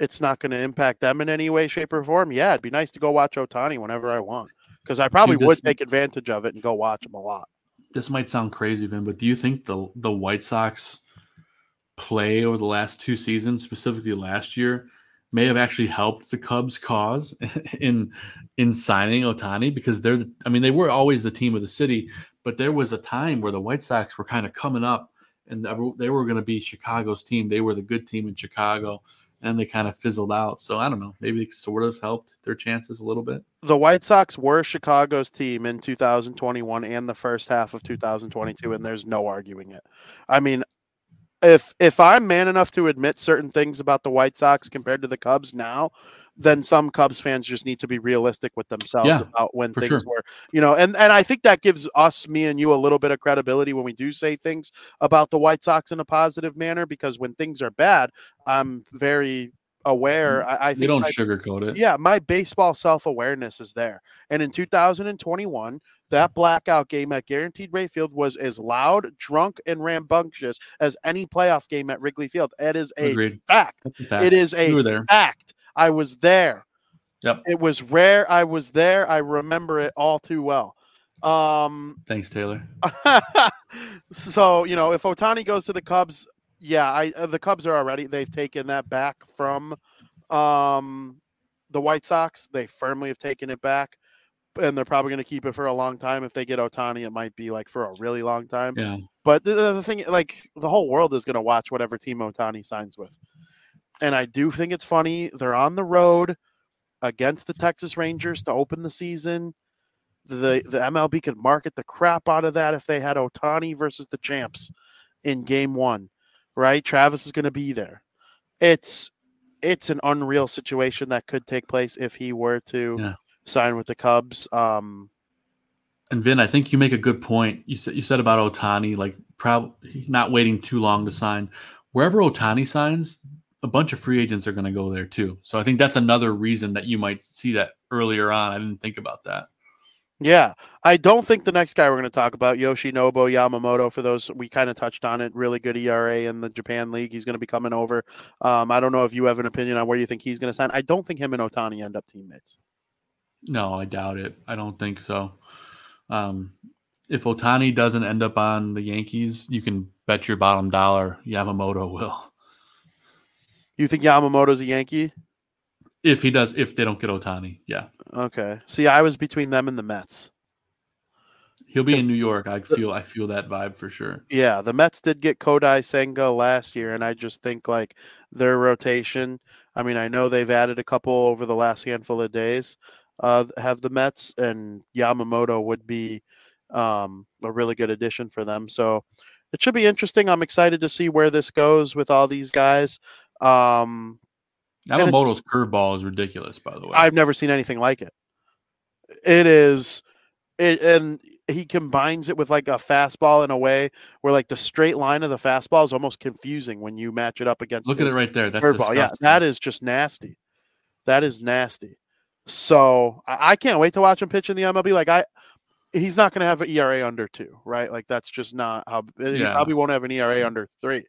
It's not going to impact them in any way, shape, or form. Yeah, it'd be nice to go watch Ohtani whenever I want because I probably this- would take advantage of it and go watch him a lot. This might sound crazy, Vin, but do you think the the White Sox play over the last two seasons, specifically last year, may have actually helped the Cubs' cause (laughs) in in signing Ohtani? Because they're, the, I mean, they were always the team of the city, but there was a time where the White Sox were kind of coming up, and they they were going to be Chicago's team. They were the good team in Chicago, and they kind of fizzled out. So I don't know, maybe it sort of helped their chances a little bit. the White Sox were Chicago's team in 2021 and the first half of 2022, and there's no arguing it. I mean, if if I'm man enough to admit certain things about the White Sox compared to the Cubs now, then some Cubs fans just need to be realistic with themselves Yeah, about when things sure. were, you know, and and I think that gives us, me and you, a little bit of credibility when we do say things about the White Sox in a positive manner because when things are bad, I'm very aware. Mm-hmm. I, I They think don't my- sugarcoat it. yeah, my baseball self awareness is there. And in 2021, that blackout game at Guaranteed Rate Field was as loud, drunk, and rambunctious as any playoff game at Wrigley Field. It is a Agreed. fact. A fact. It is a fact. I was there. Yep. It was rare. I was there. I remember it all too well. Um, Thanks, Taylor. (laughs) so you know, if Ohtani goes to the Cubs, yeah, I uh, the Cubs are already they've taken that back from um the White Sox. They firmly have taken it back. And they're probably going to keep it for a long time. If they get Ohtani, it might be like for a really long time. Yeah. But the, the thing, like the whole world is going to watch whatever team Ohtani signs with. And I do think it's funny. They're on the road against the Texas Rangers to open the season. The the MLB could market the crap out of that if they had Ohtani versus the champs in game one, right? Travis is going to be there. It's it's an unreal situation that could take place if he were to Yeah. sign with the Cubs. Um, And Vin, I think you make a good point. You said you said about Ohtani, like probably not waiting too long to sign. Wherever Ohtani signs, a bunch of free agents are going to go there too. So I think that's another reason that you might see that earlier on. I didn't think about that. Yeah, I don't think the next guy we're going to talk about, Yoshinobu Yamamoto, for those we kind of touched on it, really good ERA in the Japan League. He's going to be coming over. Um, I don't know if you have an opinion on where you think he's going to sign. I don't think him and Ohtani end up teammates. No, I doubt it. I don't think so. Um, if Ohtani doesn't end up on the Yankees, you can bet your bottom dollar Yamamoto will. You think Yamamoto's a Yankee? If he does, if they don't get Ohtani, yeah, Okay. See, I was between them and the Mets. he'll be in New York. I feel, I feel that vibe for sure. Yeah, the Mets did get Kodai Senga last year, and I just think like their rotation. I mean, I know they've added a couple over the last handful of days. Uh, have the Mets and Yamamoto would be um, a really good addition for them. So it should be interesting. I'm excited to see where this goes with all these guys. Um, Yamamoto's curveball is ridiculous, by the way. I've never seen anything like it. It is, it, and he combines it with like a fastball in a way where like the straight line of the fastball is almost confusing when you match it up against. Look at it right there. That's curveball. Yeah, that is just nasty. That is nasty. So I, I can't wait to watch him pitch in the MLB. Like I, he's not going to have an ERA under two, right? Like that's just not how. He Yeah. probably won't have an ERA under three,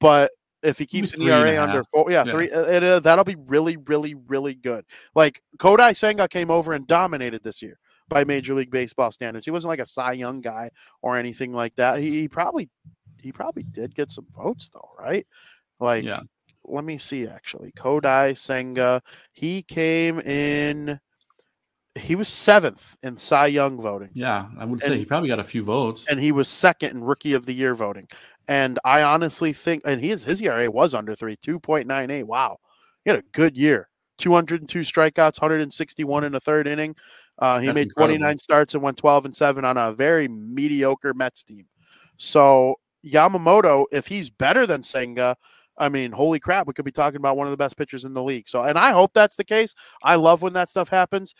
but if he keeps an ERA under four, yeah, Yeah. three, uh, it, uh, that'll be really, really, really good. Like Kodai Senga came over and dominated this year by Major League Baseball standards. He wasn't like a Cy Young guy or anything like that. He, he probably, he probably did get some votes though, right? Like, Yeah. let me see actually. Kodai Senga, he came in. He was seventh in Cy Young voting Yeah, I would And- say he probably got a few votes. and he was second in rookie of the year voting. And I honestly think, and his his ERA was under three, two point nine eight. Wow, he had a good year. Two hundred and two strikeouts, hundred and sixty one in the third inning. Uh, he That's made twenty nine starts and went twelve and seven on a very mediocre Mets team. So Yamamoto, if he's better than Senga, I mean, holy crap, we could be talking about one of the best pitchers in the league. So, and I hope that's the case. I love when that stuff happens.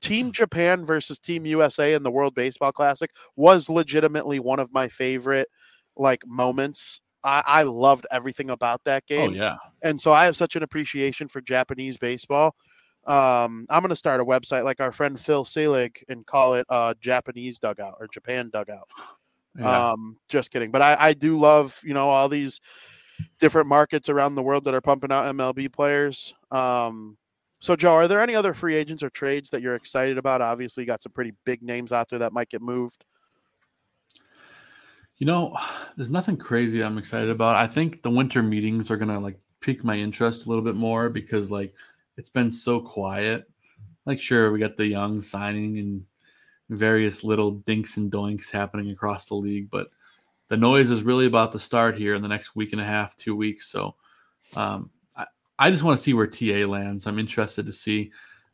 Team Japan versus Team USA in the World Baseball Classic was legitimately one of my favorite like moments. I, I loved everything about that game. Oh yeah, and so I have such an appreciation for Japanese baseball. Um, I'm going to start a website like our friend Phil Selig and call it uh, Japanese dugout or Japan dugout. yeah. Um, just kidding. But I, I do love, you know, all these different markets around the world that are pumping out MLB players. Um, so Joe, are there any other free agents or trades that you're excited about? Obviously, you got some pretty big names out there that might get moved. You know, (sighs) there's nothing crazy I'm excited about. I think the winter meetings are gonna like pique my interest a little bit more because like it's been so quiet. Like, sure, we got the young signing and various little dinks and doinks happening across the league, but the noise is really about to start here in the next week and a half, two weeks. So, um, I, I just want to see where TA lands. I'm interested to see.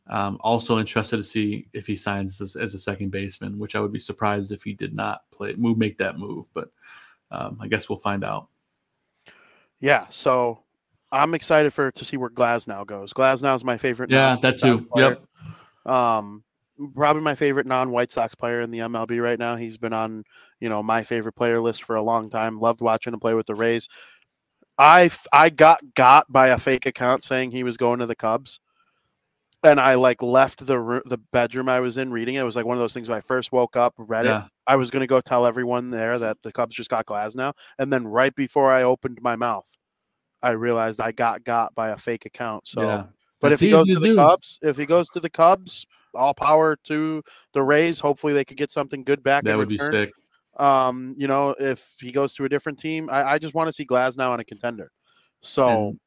Um, also interested to see if he signs as, as a second baseman, which I would be surprised if he did not play move make that move. But um, I guess we'll find out. Yeah, so I'm excited for to see where Glasnow goes. Glasnow is my favorite. Yeah, that too. player. Yep. Um, probably my favorite non-White Sox player in the MLB right now. He's been on, you know, my favorite player list for a long time. Loved watching him play with the Rays. I I got got by a fake account saying he was going to the Cubs, and I like left the ro- the bedroom I was in reading it. It was like one of those things when I first woke up, read it. I was going to go tell everyone there that the Cubs just got Glasnow, and then right before I opened my mouth, I realized I got got by a fake account. So, yeah. but if he goes to to the. Cubs, if he goes to the Cubs, all power to the Rays. Hopefully, they could get something good back. That would be sick. Um, you know, if he goes to a different team, I, I just want to see Glasnow on a contender. So And,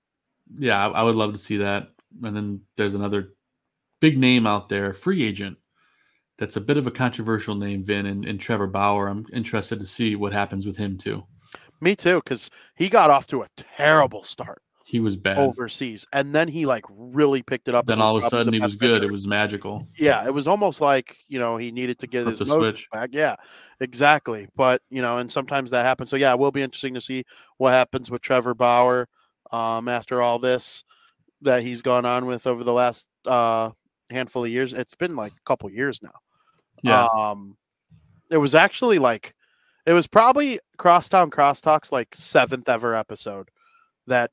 yeah, I, I would love to see that. And then there's another big name out there, free agent. That's a bit of a controversial name, Vin, and, and Trevor Bauer. I'm interested to see what happens with him too. me too, because he got off to a terrible start He was bad. overseas, and then he like really picked it up. then all of a sudden he was good. pitcher. It was magical. yeah, it was almost like you know he needed to get Flip his mojo switch. back. Yeah, exactly. But you know, and sometimes that happens. So yeah, it will be interesting to see what happens with Trevor Bauer um, after all this that he's gone on with over the last uh, handful of years. It's been like a couple years now. Yeah. Um, it was actually like it was probably Crosstown Crosstalks like seventh ever episode that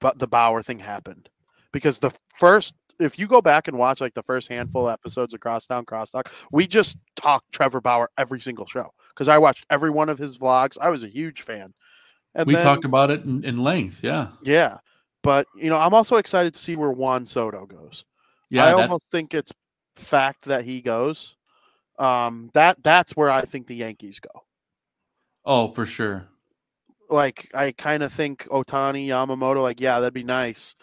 but the Bauer thing happened because the first if you go back and watch like the first handful of episodes of Crosstown Crosstalk, we just talked Trevor Bauer every single show because I watched every one of his vlogs. I was a huge fan. And we then- talked about it in, in length. Yeah. yeah, but you know, I'm also excited to see where Juan Soto goes. Yeah. I that's, almost think it's fact that he goes. Um, that that's where I think the Yankees go. oh, for sure. Like I kind of think Ohtani, Yamamoto, like yeah, that'd be nice.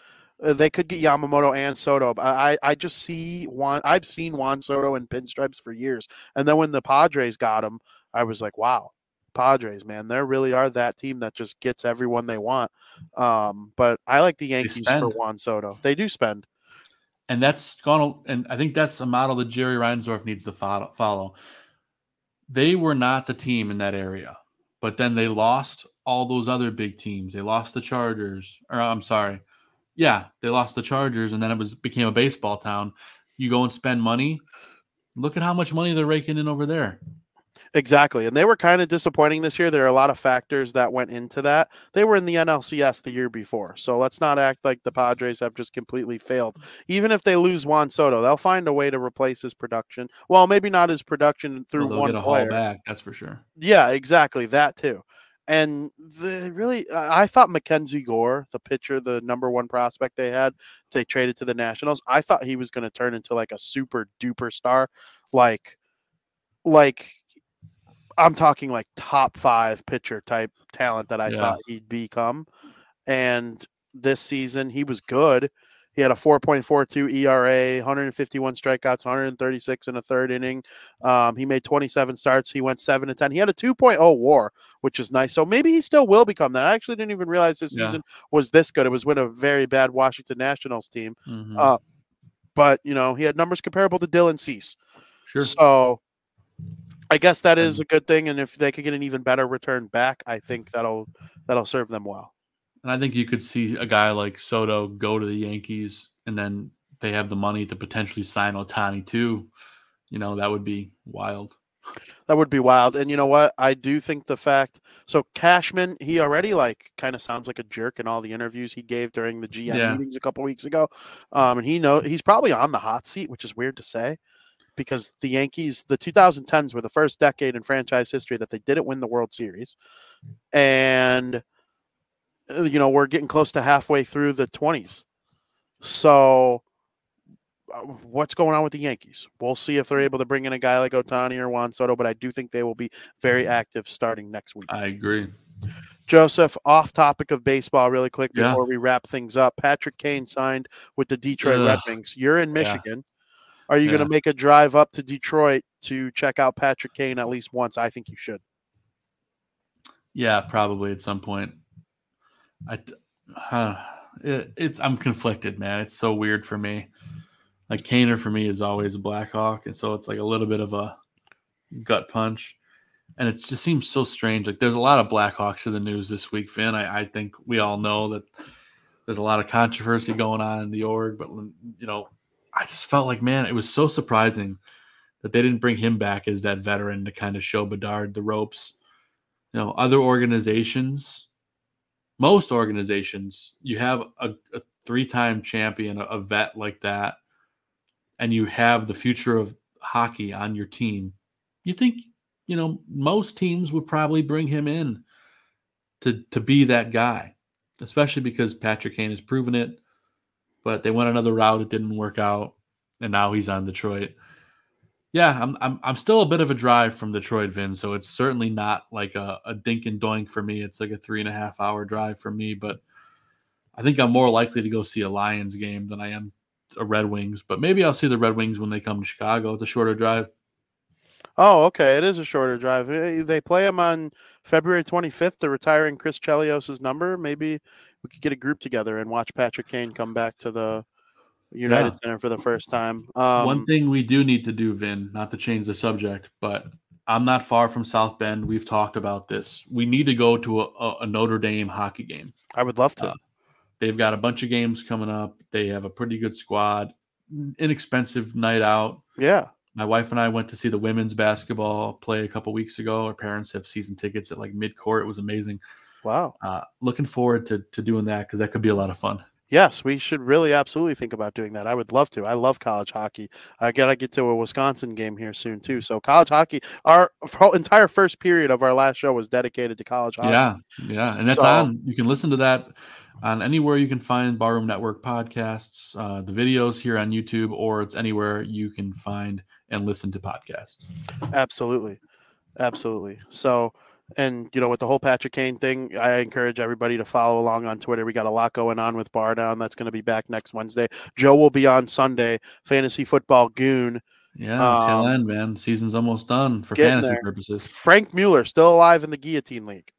Uh, they could get Yamamoto and Soto. But I I just see Juan. I've seen Juan Soto in pinstripes for years, and then when the Padres got him, I was like, wow, Padres, man, they really are that team that just gets everyone they want. Um, but I like the Yankees for. Juan Soto. They do spend. And that's gone and i think that's a model that jerry reinsdorf needs to follow, they were not the team in that area but then they lost all those other big teams. They lost the chargers or i'm sorry. Yeah they lost the chargers and then it was became a baseball town. You go and spend money. Look at how much money they're raking in over there Exactly. And they were kind of disappointing this year. There are a lot of factors that went into that. They were in the NLCS the year before. So let's not act like the Padres have just completely failed. Even if they lose Juan Soto, they'll find a way to replace his production. Well, maybe not his production through Well, one get player. back that's for sure Yeah, exactly. That too. And the really, I I thought Mackenzie Gore, the pitcher, the number one prospect they had, they traded to the Nationals. I thought he was going to turn into like a super duper star, like, like I'm talking like top five pitcher type talent that I Yeah. thought he'd become. And this season, he was good. He had a 4.42 ERA, 151 strikeouts, 136 in a third inning. Um, he made 27 starts. He went 7 to 10. He had a 2.0 war, which is nice. So maybe he still will become that. I actually didn't even realize this Yeah. season was this good. It was with a very bad Washington Nationals team. Mhm. Uh, but, you know, he had numbers comparable to Dylan Cease. sure So I guess that is a good thing. And if they could get an even better return back, I think that'll that'll serve them well. And I think you could see a guy like Soto go to the Yankees and then they have the money to potentially sign Ohtani too. You know, that would be wild. That would be wild. And you know what? I do think the fact so Cashman, he already like kind of sounds like a jerk in all the interviews he gave during the GM Yeah. meetings a couple weeks ago. Um, and he know he's probably on the hot seat, which is weird to say because the Yankees, the 2010s were the first decade in franchise history that they didn't win the World Series. And uh, you know, we're getting close to halfway through the 20s. So uh, what's going on with the Yankees? We'll see if they're able to bring in a guy like Ohtani or Juan Soto, but I do think they will be very active starting next week. I agree. Joseph, off topic of baseball, really quick Yeah. before we wrap things up. Patrick Kane signed with the Detroit Red Wings. You're in Yeah. Michigan. Are you going to make a drive up to Detroit to check out Patrick Kane at least once? I think you should. Yeah, probably at some point. I, uh, it, it's I'm conflicted, man. It's so weird for me. Like Kaner for me is always a Blackhawk, and so it's like a little bit of a gut punch, and it just seems so strange. Like there's a lot of Blackhawks in the news this week, Vin. I, I think we all know that there's a lot of controversy going on in the org, but you know, I just felt like, man, it was so surprising that they didn't bring him back as that veteran to kind of show Bedard the ropes. You know other organizations most organizations you have a, a three-time champion a, a vet like that and you have the future of hockey on your team. You think you know most teams would probably bring him in to to be that guy especially because patrick kane has proven it but they went another route it didn't work out and now he's on detroit Yeah, I'm I'm I'm still a bit of a drive from Detroit, Vin. So it's certainly not like a, a dink and doink for me. It's like a three and a half hour drive for me. But I think I'm more likely to go see a Lions game than I am a Red Wings. But maybe I'll see the Red Wings when they come to Chicago. It's a shorter drive. Oh, okay. It is a shorter drive. They play him on February 25th. They're retiring Chris Chelios' number. Maybe we could get a group together and watch Patrick Kane come back to the United Yeah. Center for the first time. Um, One thing we do need to do, Vin, not to change the subject, but I'm not far from South Bend. We've talked about this. We need to go to a, a- Notre Dame hockey game. I would love to. Uh, They've got a bunch of games coming up. They have a pretty good squad. Inexpensive night out. yeah. My wife and I went to see the women's basketball play a couple weeks ago. Our parents have season tickets at like mid court. It was amazing. Wow. Uh, looking forward to to doing that because that could be a lot of fun. Yes, we should really absolutely think about doing that. I would love to. I love college hockey. I gotta get to a Wisconsin game here soon too. So college hockey, our entire first period of our last show was dedicated to college hockey. Yeah, yeah, and that's So- on. You can listen to that on anywhere you can find Barroom Network podcasts, uh, the videos here on YouTube, or it's anywhere you can find and listen to podcasts. Absolutely. Absolutely. So, and you know, with the whole Patrick Kane thing, I encourage everybody to follow along on Twitter. We got a lot going on with Bar Down. That's going to be back next Wednesday. Joe will be on Sunday. Fantasy Football Goon. Yeah, tail Um, end, man. Season's almost done for fantasy there. purposes. Frank Mueller still alive in the Guillotine League.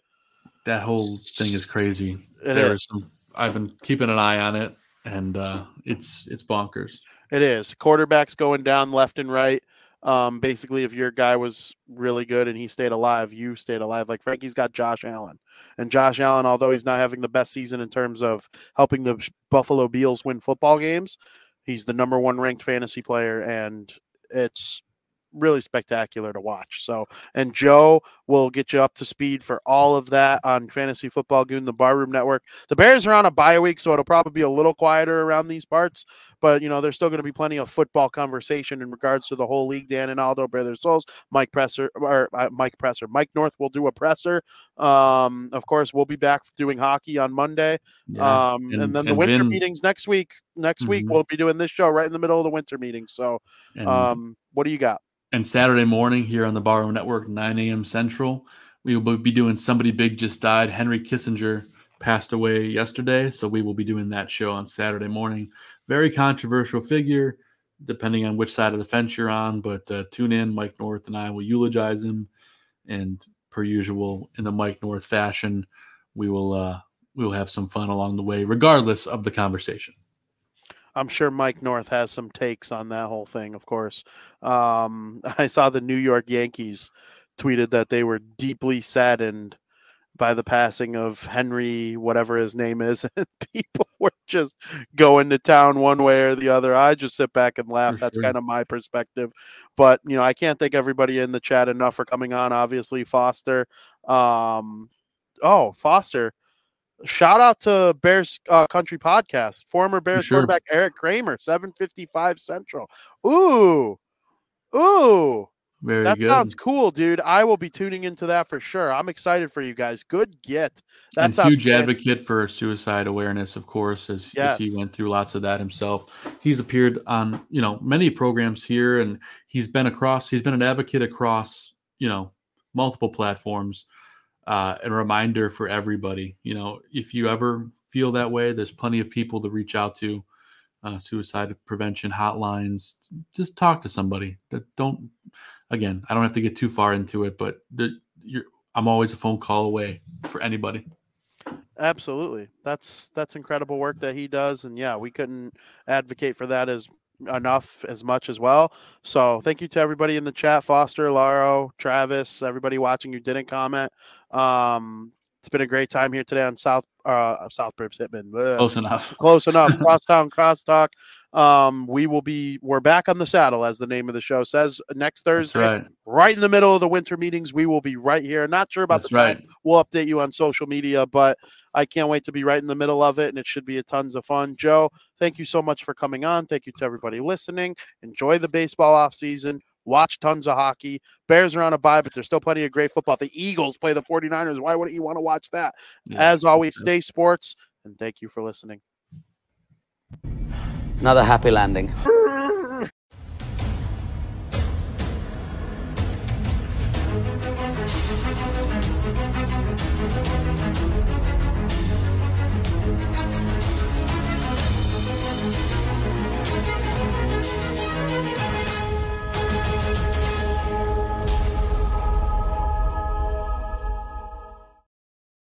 That whole thing is crazy. It is some. I've been keeping an eye on it, and uh, it's it's bonkers. It is. Quarterbacks going down left and right. Um, basically, if your guy was really good and he stayed alive, you stayed alive. Like Frankie's got Josh Allen, and Josh Allen, although he's not having the best season in terms of helping the Buffalo Bills win football games, he's the number one ranked fantasy player, and it's really spectacular to watch. So, and Joe will get you up to speed for all of that on Fantasy Football Goon, the Barroom Network. The Bears are on a bye week, so it'll probably be a little quieter around these parts but you know there's still going to be plenty of football conversation in regards to the whole league. Dan and Aldo, Brother Souls, Mike Presser or uh, Mike Presser, Mike North will do a presser. Um, of course, we'll be back doing hockey on Monday. Yeah. um, and, and- then the and winter Vin- meetings next week. Next week Mhm. we'll be doing this show right in the middle of the winter meeting. So, and, um, what do you got? and Saturday morning here on the Barroom Network, 9 a.m. Central, we will be doing Somebody Big Just Died. Henry Kissinger passed away yesterday, so we will be doing that show on Saturday morning. Very controversial figure, depending on which side of the fence you're on, but uh, tune in. Mike North and I will eulogize him, and per usual, in the Mike North fashion, we will uh, we will have some fun along the way, regardless of the conversation. I'm sure Mike North has some takes on that whole thing, of course. Um, (laughs) I saw the New York Yankees tweeted that they were deeply saddened by the passing of Henry, whatever his name is. (laughs) And people (laughs) were just going to town one way or the other. I just sit back and laugh. For That's sure. kind of my perspective. But, you know, I can't thank everybody in the chat enough for coming on. Obviously, Foster. Um, oh, Foster. Shout out to Bears uh, Country Podcast, former Bears sure. quarterback Erik Kramer, 755 Central. Ooh, ooh, Very that good. sounds cool, dude. I will be tuning into that for sure. I'm excited for you guys. Good get. That's sounds huge advocate for suicide awareness, of course, as, as he went through lots of that himself. He's appeared on you know many programs here, and he's been across. He's been an advocate across you know multiple platforms. Uh, a reminder for everybody, you know, if you ever feel that way, there's plenty of people to reach out to. Uh, suicide prevention hotlines. Just talk to somebody. That don't. Again, I don't have to get too far into it, but the, I'm always a phone call away for anybody. Absolutely. That's that's incredible work that he does. And yeah, we couldn't advocate for that as enough as much as well. So thank you to everybody in the chat, Foster, Laro, Travis, everybody watching who didn't comment. Um it's been a great time here today on South uh South Brips Hitman. Close enough. (laughs) Close enough. Crosstown Crosstalk. Um, we will be we're back on the saddle, as the name of the show says. Next Thursday, right. right in the middle of the winter meetings, we will be right here. Not sure about That's the time right. we'll update you on social media, but I can't wait to be right in the middle of it, and it should be a tons of fun. Joe, thank you so much for coming on. Thank you to everybody listening. Enjoy the baseball off season watch tons of hockey. Bears are on a bye, but there's still plenty of great football. The Eagles play the 49ers. Why wouldn't you want to watch that? Yeah. As always, stay sports and thank you for listening. Another happy landing. (laughs)